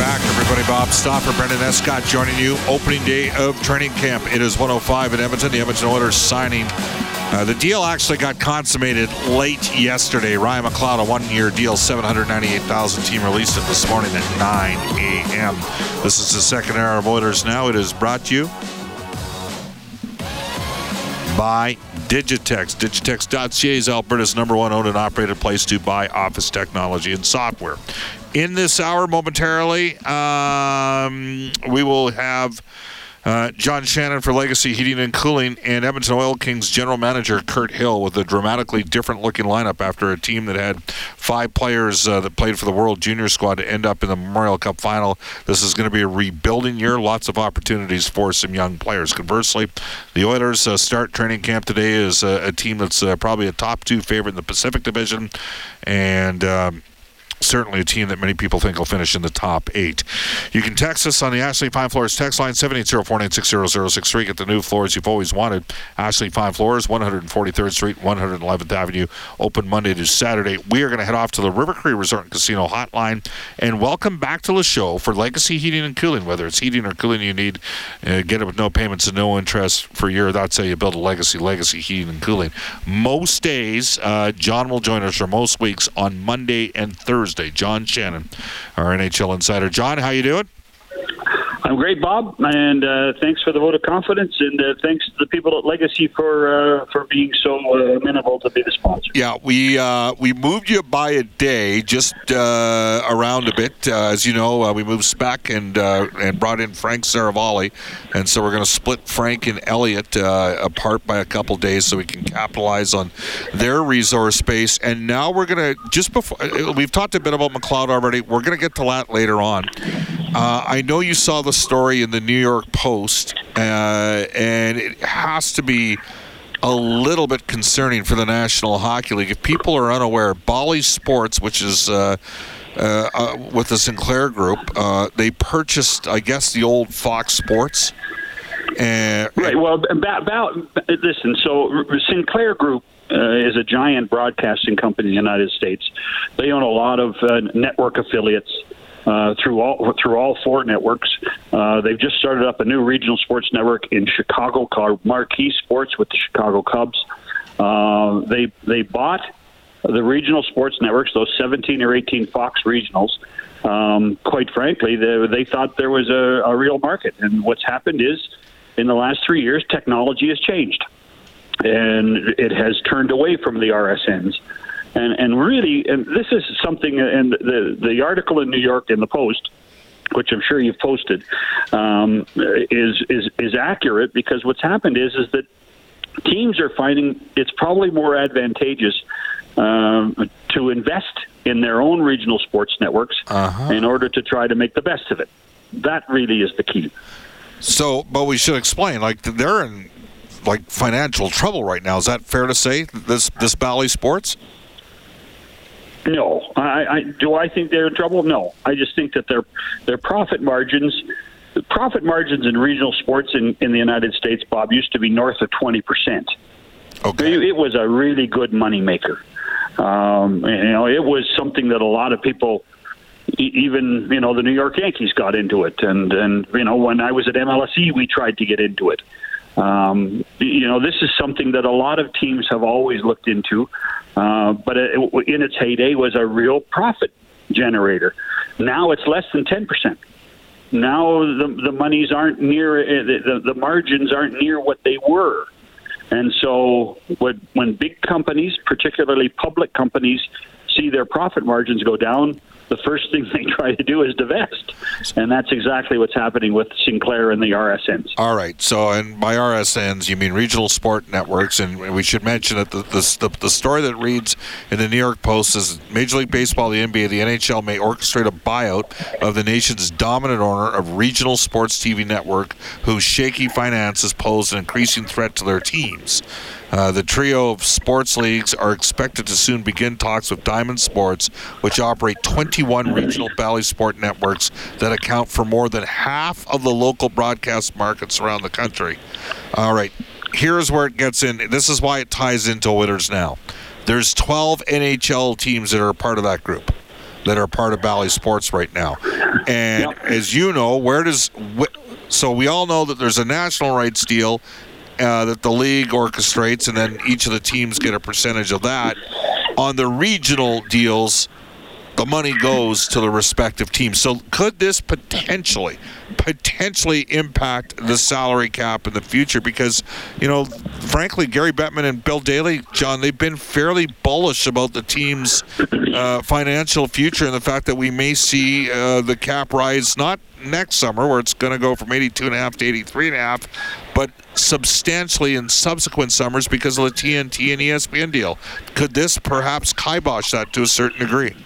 Back, everybody. Bob Stauffer, Brendan Escott joining you. Opening day of training camp. It is 105 in Edmonton. The Edmonton Oilers signing. Uh, the deal actually got consummated late yesterday. Ryan McLeod, a one-year deal, 798,000. Team released it this morning at 9 a.m. This is the second hour of Oilers Now. It is brought to you by Digitex. Digitex.ca is Alberta's number one owned and operated place to buy office technology and software. In this hour, momentarily, um, we will have uh, John Shannon for Legacy Heating and Cooling and Edmonton Oil Kings general manager Kirt Hill with a dramatically different looking lineup after a team that had five players uh, that played for the World Junior squad to end up in the Memorial Cup final. This is going to be a rebuilding year, lots of opportunities for some young players. Conversely, the Oilers uh, start training camp today as a, team that's uh, probably a top two favorite in the Pacific Division, and. Um, certainly a team that many people think will finish in the top eight. You can text us on the Ashley Fine Floors text line 780-496-0063. Get the new floors you've always wanted. Ashley Fine Floors, 143rd Street, 111th Avenue, open Monday to Saturday. We are going to head off to the River Cree Resort and Casino hotline and welcome back to the show for Legacy Heating and Cooling. Whether it's heating or cooling you need, uh, get it with no payments and no interest for a year. That's how you build a legacy. Legacy Heating and Cooling. Most days, uh, John will join us for most weeks on Monday and Thursday. Thursday. John Shannon, our NHL insider. John, how you doing? I'm great, Bob, and uh, thanks for the vote of confidence, and uh, thanks to the people at Legacy for uh, for being so uh, amenable to be the sponsor. Yeah, we uh, we moved you by a day, just uh, around a bit. as you know, we moved Spec and and brought in Frank Seravalli, and so we're going to split Frank and Elliotte apart by a couple days so we can capitalize on their resource space. And now we're going to just before we've talked a bit about McLeod already. We're going to get to that later on. I know you saw the story in the New York Post, uh, and it has to be a little bit concerning for the National Hockey League. If people are unaware, Bally Sports, which is uh, uh, uh with the Sinclair Group, uh, they purchased, I guess, the old Fox Sports. Right. Well, about, about listen. So Sinclair Group uh, is a giant broadcasting company in the United States. They own a lot of uh, network affiliates uh, through all through all four networks. Uh, they've just started up a new regional sports network in Chicago called Marquee Sports with the Chicago Cubs. Uh, they they bought the regional sports networks, those 17 or 18 Fox regionals. Um, quite frankly, they, they thought there was a, a real market, and what's happened is, in the last three years, technology has changed, and it has turned away from the RSNs. And and really, and this is something. And the the article in New York in the Post, which I'm sure you've posted, um, is is is accurate because what's happened is is that teams are finding it's probably more advantageous um, to invest in their own regional sports networks uh-huh. in order to try to make the best of it. That really is the key. So, but we should explain, like they're in like financial trouble right now. Is that fair to say? This this Bally Sports. No, I, I do. I think they're in trouble. No, I just think that their their profit margins, profit margins in regional sports in, in the United States, Bob, used to be north of twenty percent. Okay, it, it, was a really good moneymaker. Um, you know, it was something that a lot of people, even you know, the New York Yankees got into it, and and you know, when I was at MLSE, we tried to get into it. Um, you know, this is something that a lot of teams have always looked into, uh, but it, in its heyday was a real profit generator. Now it's less than ten percent. Now the the monies aren't near uh, the, the margins aren't near what they were. And so, when, when big companies, particularly public companies, see their profit margins go down, the first thing they try to do is divest. And that's exactly what's happening with Sinclair and the RSNs. All right. So, and by RSNs, you mean regional sport networks. And we should mention that the, the, the story that reads in the New York Post is Major League Baseball, the NBA, the NHL may orchestrate a buyout of the nation's dominant owner of regional sports TV network, whose shaky finances pose an increasing threat to their teams. Uh, the trio of sports leagues are expected to soon begin talks with Diamond Sports, which operate 21 regional Bally Sport networks that account for more than half of the local broadcast markets around the country. All right, here's where it gets in. This is why it ties into Oilers now. There's 12 NHL teams that are part of that group that are part of Bally Sports right now. And yep. as you know, where does so we all know that there's a national rights deal uh, that the league orchestrates, and then each of the teams get a percentage of that. On the regional deals, the money goes to the respective teams. So could this potentially, potentially impact the salary cap in the future? Because, you know, frankly, Gary Bettman and Bill Daly, John, they've been fairly bullish about the team's uh, financial future and the fact that we may see uh, the cap rise not next summer, where it's going to go from 82 and a half to 83 and a half, but substantially in subsequent summers because of the TNT and ESPN deal. Could this perhaps kibosh that to a certain degree?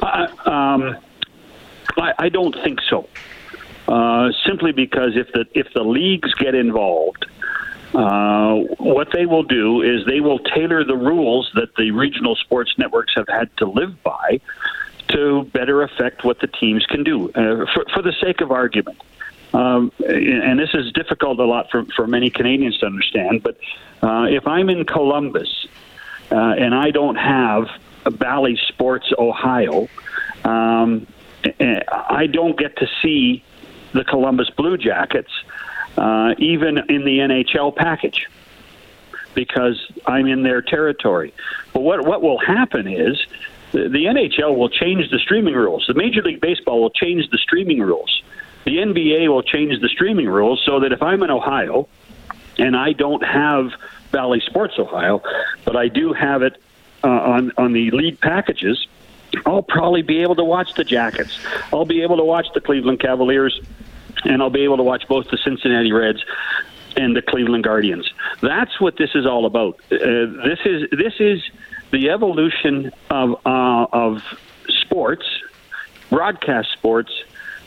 Uh, um, I, I, don't think so. Uh, simply because if the if the leagues get involved, uh, what they will do is they will tailor the rules that the regional sports networks have had to live by to better affect what the teams can do. Uh, for, for the sake of argument, um, and this is difficult a lot for, for many Canadians to understand, but uh, if I'm in Columbus uh, and I don't have a Bally Sports Ohio, um, I don't get to see the Columbus Blue Jackets, uh, even in the NHL package, because I'm in their territory. But what what will happen is the, the NHL will change the streaming rules. The Major League Baseball will change the streaming rules the NBA will change the streaming rules so that if I'm in Ohio and I don't have Bally Sports Ohio, but I do have it uh, on on the lead packages, I'll probably be able to watch the Jackets. I'll be able to watch the Cleveland Cavaliers, and I'll be able to watch both the Cincinnati Reds and the Cleveland Guardians. That's what this is all about. Uh, this is this is the evolution of uh, of sports, broadcast sports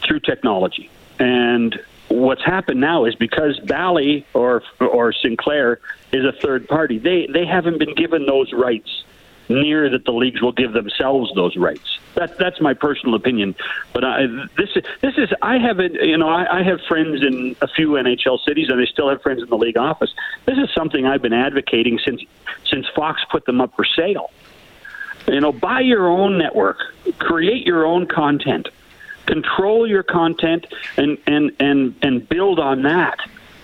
through technology. And what's happened now is because Bally or or Sinclair is a third party, they they haven't been given those rights near that the leagues will give themselves those rights. That, that's my personal opinion. But I, this is this is I have a, you know I, I have friends in a few NHL cities, and I still have friends in the league office. This is something I've been advocating since since Fox put them up for sale. You know, buy your own network, create your own content control your content and and and and build on that.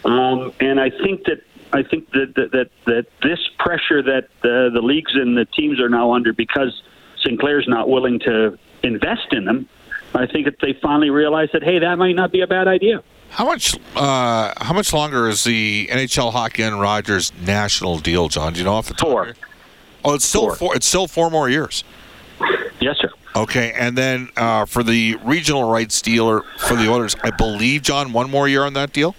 Um, and I think that I think that that that, that this pressure that uh, the leagues and the teams are now under because Sinclair's not willing to invest in them. I think that they finally realize that hey, that might not be a bad idea. How much? Uh, how much longer is the NHL Hockey and Rogers national deal, John? Do you know off the top? Four. Oh, it's still four. four. It's still four more years. Yes, sir. Okay, and then uh, for the regional rights dealer for the Oilers, I believe John, one more year on that deal.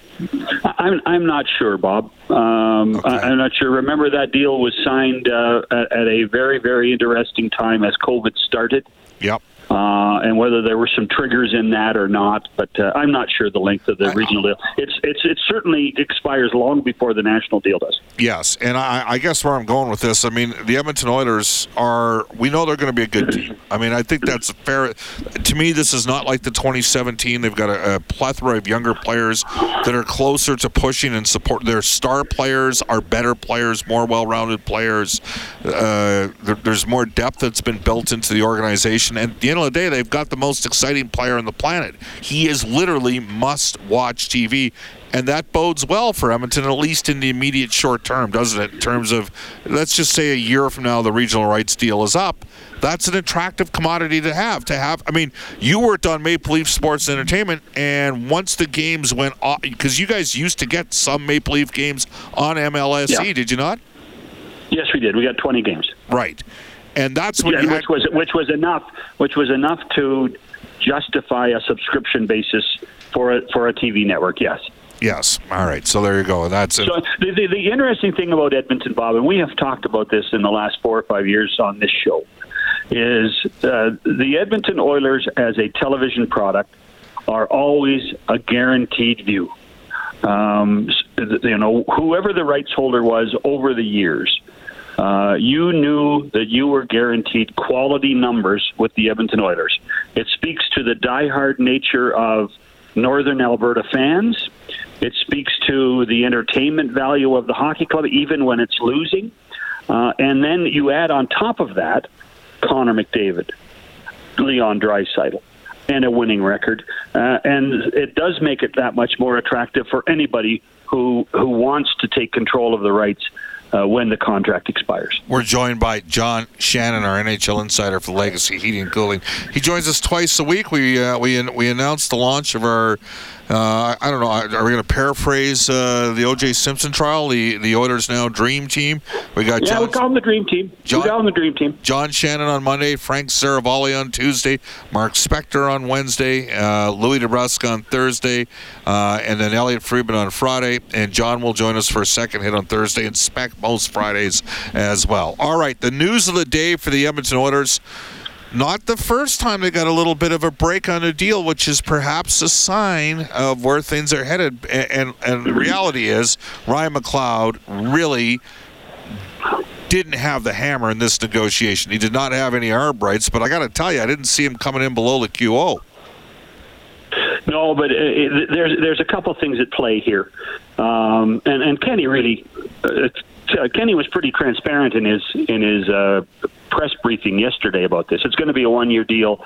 I'm I'm not sure, Bob. Um, okay. I, am not sure. Remember that deal was signed uh, at, at a very very interesting time as COVID started. Yep uh, and whether there were some triggers in that or not. But uh, I'm not sure the length of the regional deal. It's it's it certainly expires long before the national deal does. Yes, and I, I guess where I'm going with this, I mean, the Edmonton Oilers are. We know they're going to be a good team. I mean, I think that's fair. To me, this is not like the 2017. They've got a, a plethora of younger players that are closer to pushing and support. Their star players are better players, more well-rounded players. Uh, there, there's more depth that's been built into the organization, and you know of the day, they've got the most exciting player on the planet. He is literally must-watch TV, and that bodes well for Edmonton, at least in the immediate short term, doesn't it? In terms of, let's just say a year from now, the regional rights deal is up. That's an attractive commodity to have. To have, I mean, you worked on Maple Leaf Sports and Entertainment, and once the games went off, because you guys used to get some Maple Leaf games on MLSE, yeah. did you not? Yes, we did. We got 20 games. Right, and that's what yeah, which had, was which was enough, which was enough to justify a subscription basis for a, for a TV network. Yes. Yes. All right. So there you go. That's it. So the, the, the interesting thing about Edmonton, Bob, and we have talked about this in the last four or five years on this show, is uh, the Edmonton Oilers as a television product are always a guaranteed view. Um, you know, whoever the rights holder was over the years, uh, you knew that you were guaranteed quality numbers with the Edmonton Oilers. It speaks to the diehard nature of Northern Alberta fans. It speaks to the entertainment value of the hockey club, even when it's losing. Uh, and then you add on top of that Connor McDavid, Leon Draisaitl, and a winning record. Uh, and it does make it that much more attractive for anybody who who wants to take control of the rights uh, when the contract expires. We're joined by John Shannon, our NHL insider for Legacy Heating and Cooling. He joins us twice a week. We uh, we we announced the launch of our I don't know. Are we going to paraphrase uh, the O.J. Simpson trial? The the Oilers now Dream Team. We got yeah, John, we call them the Dream Team. John, we call them the Dream Team. John Shannon on Monday, Frank Seravalli on Tuesday, Mark Spector on Wednesday, uh, Louie DeBrusk on Thursday, uh, and then Elliotte Friedman on Friday. And John will join us for a second hit on Thursday and Spec most Fridays as well. All right, the news of the day for the Edmonton Oilers. Not the first time they got a little bit of a break on a deal, which is perhaps a sign of where things are headed. And, and, and the reality is, Ryan McLeod really didn't have the hammer in this negotiation. He did not have any arb rights, but I got to tell you, I didn't see him coming in below the QO. No, but it, it, there's there's a couple things at play here, um, and and Kenny really, uh, Kenny was pretty transparent in his in his uh, press briefing yesterday about this. It's going to be a one year deal.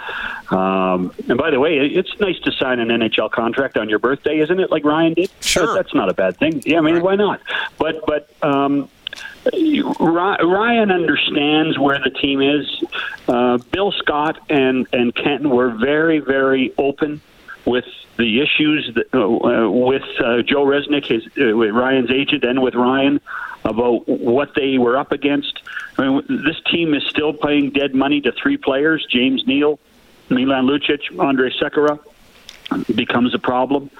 Um, and by the way, it's nice to sign an NHL contract on your birthday, isn't it? Like Ryan did. Sure, that's not a bad thing. Yeah, I mean, right. why not? But but. Um, Ryan understands where the team is. Uh, Bill Scott and and Kenton were very very open with the issues that, uh, with uh, Joe Resnick, his uh, Ryan's agent, and with Ryan about what they were up against. I mean, this team is still paying dead money to three players: James Neal, Milan Lucic, Andre Sekera. Becomes a problem.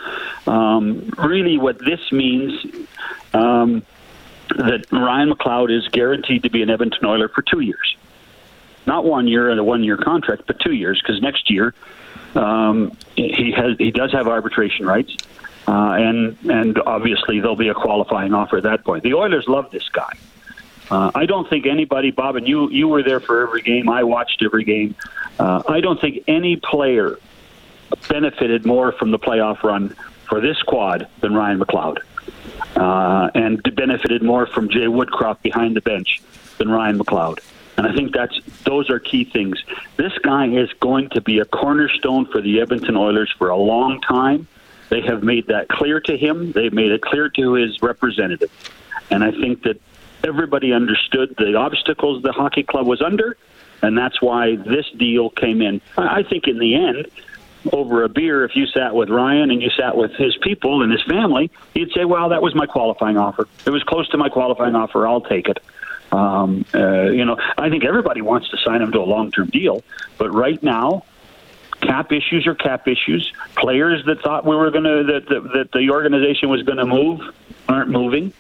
Um, really, what this means um, that Ryan McLeod is guaranteed to be an Edmonton Oiler for two years, not one year and a one-year contract, but two years, because next year um, he has he does have arbitration rights. Uh, and and obviously there'll be a qualifying offer at that point. The Oilers love this guy. Uh, I don't think anybody, Bob, and you you were there for every game. I watched every game. Uh, I don't think any player benefited more from the playoff run for this squad than Ryan McLeod, uh, and benefited more from Jay Woodcroft behind the bench than Ryan McLeod. And I think that's those are key things. This guy is going to be a cornerstone for the Edmonton Oilers for a long time. They have made that clear to him. They've made it clear to his representative. And I think that everybody understood the obstacles the hockey club was under, and that's why this deal came in. I think in the end, over a beer, if you sat with Ryan and you sat with his people and his family, he'd say, well, that was my qualifying offer. It was close to my qualifying offer. I'll take it. Um, uh, you know, I think everybody wants to sign him to a long term deal, but right now, cap issues are cap issues. Players that thought we were going to that, that that the organization was going to move aren't moving.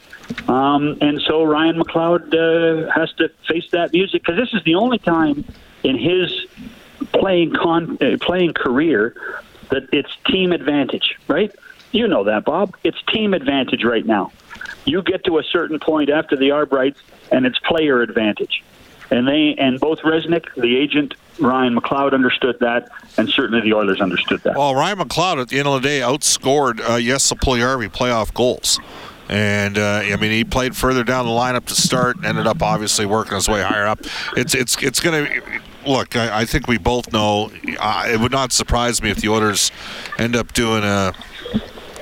Um, and so Ryan McLeod uh, has to face that music because this is the only time in his playing con- uh, playing career that it's team advantage, right? You know that, Bob. It's team advantage right now. You get to a certain point after the arb rights, and it's player advantage. And they and both Resnick, the agent, Ryan McLeod understood that, and certainly the Oilers understood that. Well, Ryan McLeod at the end of the day outscored uh, Jesse Puljujarvi playoff goals. And uh, I mean, he played further down the lineup to start. Ended up obviously working his way higher up. It's it's it's going to look, I, I, think we both know. Uh, it would not surprise me if the Oilers end up doing a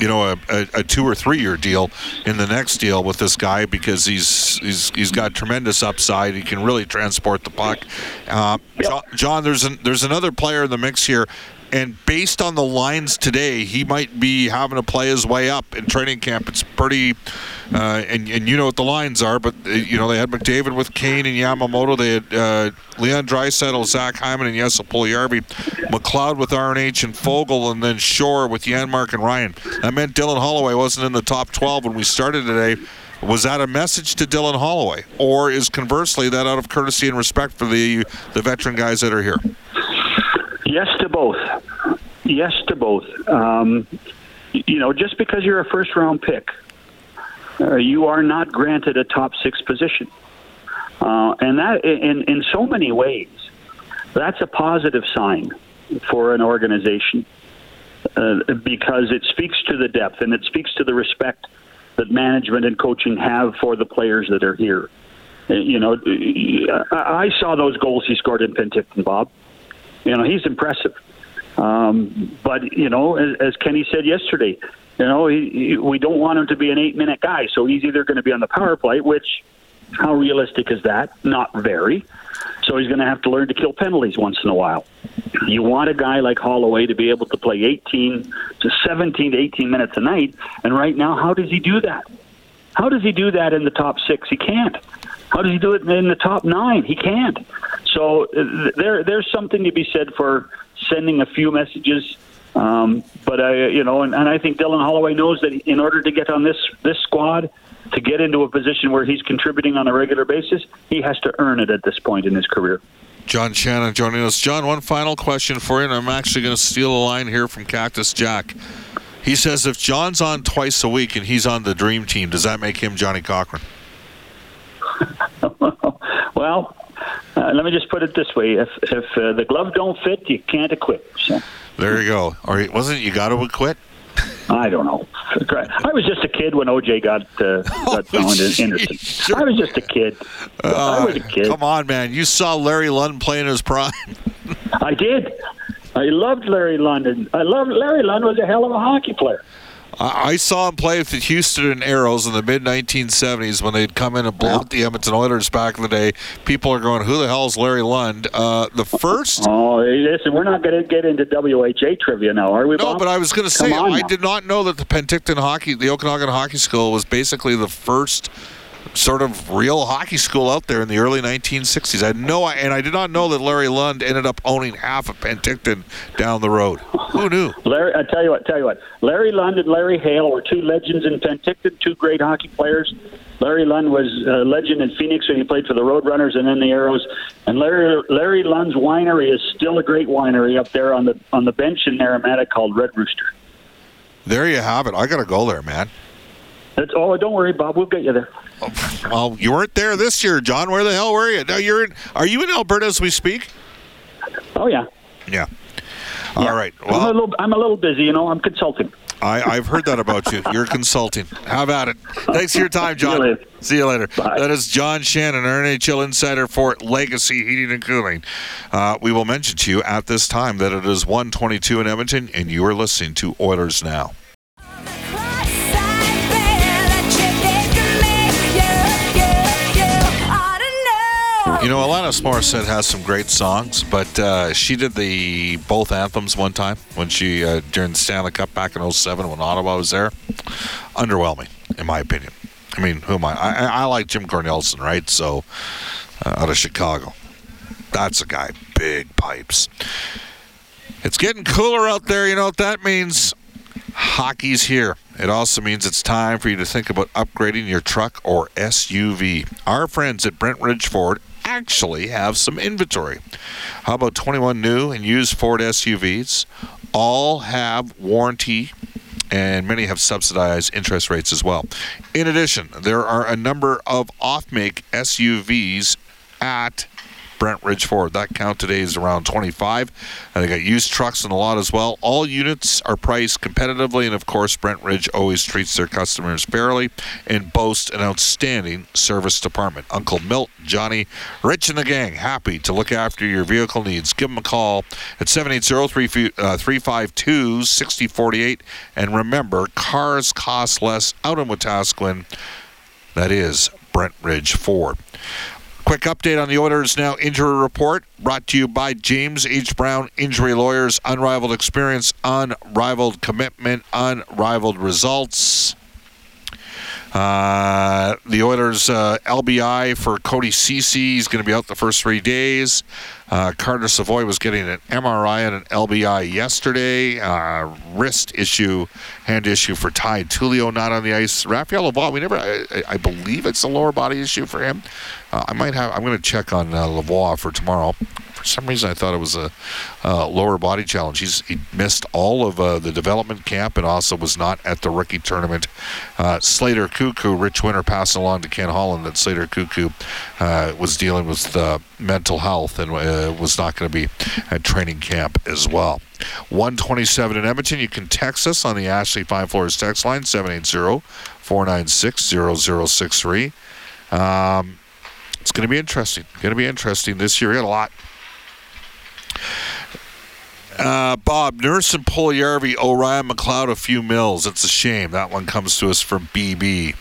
you know, a, a, a, two or three year deal in the next deal with this guy because he's he's he's got tremendous upside. He can really transport the puck. Uh, John, John, there's an, there's another player in the mix here and based on the lines today, he might be having to play his way up in training camp. It's pretty, uh, and, and you know what the lines are, but uh, you know they had McDavid with Kane and Yamamoto. They had uh, Leon Draisaitl, Zach Hyman, and Jesse Puljujarvi. McLeod with RNH and Foegele, and then Shore with Janmark and Ryan. That meant Dylan Holloway wasn't in the top 12 when we started today. Was that a message to Dylan Holloway, or is conversely that out of courtesy and respect for the the veteran guys that are here? Yes to both. Yes to both. Um, you know, just because you're a first round pick, uh, you are not granted a top six position. Uh, and that, in, in so many ways, that's a positive sign for an organization uh, because it speaks to the depth and it speaks to the respect that management and coaching have for the players that are here. Uh, you know, I saw those goals he scored in Penticton, Bob. You know, he's impressive. Um, but you know, as, as Kenny said yesterday, you know, he, he, we don't want him to be an eight-minute guy. So he's either going to be on the power play, which how realistic is that? Not very. So he's going to have to learn to kill penalties once in a while. You want a guy like Holloway to be able to play 18 to 17 to 18 minutes a night. And right now, how does he do that? How does he do that in the top six? He can't. How does he do it in the top nine? He can't. So uh, there, there's something to be said for sending a few messages. Um, but I, you know, and, and I think Dylan Holloway knows that in order to get on this this squad, to get into a position where he's contributing on a regular basis, he has to earn it at this point in his career. John Shannon joining us. John, one final question for you, and I'm actually going to steal a line here from Cactus Jack. He says if John's on twice a week and he's on the dream team, does that make him Johnnie Cochran? well, let me just put it this way: if if uh, the glove don't fit, you can't acquit. So. There you go. Or wasn't it you got to acquit? I don't know. I was just a kid when OJ got uh, got found in Anderson. Sure. I was just a kid. Uh, I was a kid. Come on, man! You saw Larry Lund playing his prime. I did. I loved Larry Lund. I loved Larry Lund was a hell of a hockey player. I saw him play with the Houston Aeros in the mid 1970s when they'd come in and blow up the Edmonton Oilers back in the day. People are going, "Who the hell is Larry Lund?" Uh, the first. Oh, listen, we're not going to get into WHA trivia now, are we? No, Bob? but I was going to say I did not know that the Penticton Hockey, the Okanagan Hockey School, was basically the first sort of real hockey school out there in the early 1960s. I know, and I did not know that Larry Lund ended up owning half of Penticton down the road. Who knew? Larry, I tell you what, tell you what. Larry Lund and Larry Hale were two legends in Penticton, two great hockey players. Larry Lund was a legend in Phoenix when he played for the Roadrunners and then the Aeros. And Larry Larry Lund's winery is still a great winery up there on the on the bench in Naramata called Red Rooster. There you have it. I got to go there, man. That's, oh, don't worry, Bob. We'll get you there. Well, you weren't there this year, John. Where the hell were you? Now you're in. Are you in Alberta as we speak? Oh yeah. Yeah. All yeah. right. Well, I'm a little. I'm a little busy. You know, I'm consulting. I, have heard that about you. You're consulting. How about it? Thanks for your time, John. See you later. See you later. That is John Shannon, our NHL insider for Legacy Heating and Cooling. Uh, we will mention to you at this time that it is 122 in Edmonton, and you are listening to Oilers Now. You know, Alanis Morissette has some great songs, but uh, she did the both anthems one time when she uh, during the Stanley Cup back in 07 when Ottawa was there. Underwhelming, in my opinion. I mean, who am I? I, I like Jim Cornelison, right? So, uh, out of Chicago. That's a guy. Big pipes. It's getting cooler out there. You know what that means? Hockey's here. It also means it's time for you to think about upgrading your truck or SUV. Our friends at Brent Ridge Ford actually have some inventory. How about 21 new and used Ford SUVs? All have warranty and many have subsidized interest rates as well. In addition, there are a number of off make SUVs at Brent Ridge Ford. That count today is around 25. And they got used trucks and a lot as well. All units are priced competitively, and of course, Brent Ridge always treats their customers fairly and boasts an outstanding service department. Uncle Milt, Johnny, Rich, and the gang happy to look after your vehicle needs. Give them a call at 780 352 6048. And remember, cars cost less out in Wetaskiwin. That is Brent Ridge Ford. Quick update on the Oilers Now injury report brought to you by James H. Brown Injury Lawyers. Unrivaled experience, unrivaled commitment, unrivaled results. Uh, the Oilers' uh, LBI for Cody Ceci is going to be out the first three days. Uh, Carter Savoie was getting an MRI and an LBI yesterday. Uh, wrist issue, hand issue for Ty Tullio not on the ice. Raphael Lavoie, we never, I, I, believe it's a lower body issue for him. Uh, I might have, I'm going to check on uh, Lavoie for tomorrow for some reason I thought it was a lower body challenge. He's he missed all of uh, the development camp and also was not at the rookie tournament. Uh, Slater Koekkoek, Rich Winter passing along to Ken Holland that Slater Koekkoek uh, was dealing with mental health and uh, was not going to be at training camp as well. 127 in Edmonton. You can text us on the Ashley Fine Floors text line 780 496 0063. Um, it's going to be interesting. Going to be interesting this year. We got a lot uh, Bob, Nurse and Puljujarvi, Orion McLeod, a few mills. It's a shame. That one comes to us from BB.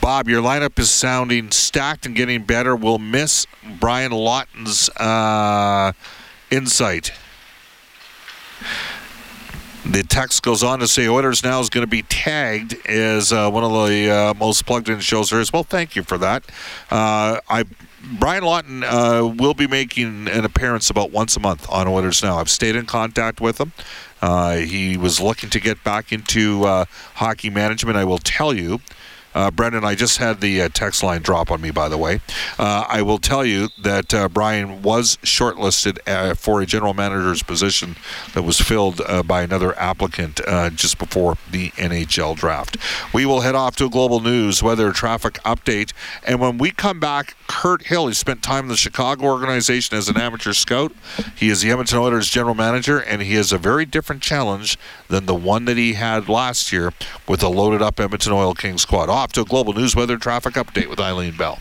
Bob, your lineup is sounding stacked and getting better. We'll miss Brian Lawton's uh, insight. The text goes on to say Oilers Now is going to be tagged as uh, one of the uh, most plugged in shows there is. Well, thank you for that. Uh, I Brian Lawton uh, will be making an appearance about once a month on Oilers Now. I've stayed in contact with him. Uh, he was looking to get back into uh, hockey management. I will tell you uh, Brendan, I just had the uh, text line drop on me, by the way. Uh, I will tell you that uh, Brian was shortlisted uh, for a general manager's position that was filled uh, by another applicant just before the NHL draft. We will head off to a global news, weather, traffic update, and when we come back, Kirt Hill, he spent time in the Chicago organization as an amateur scout. He is the Edmonton Oilers general manager, and he has a very different challenge than the one that he had last year with a loaded up Edmonton Oil King squad off to a global news weather traffic update with Eileen Bell.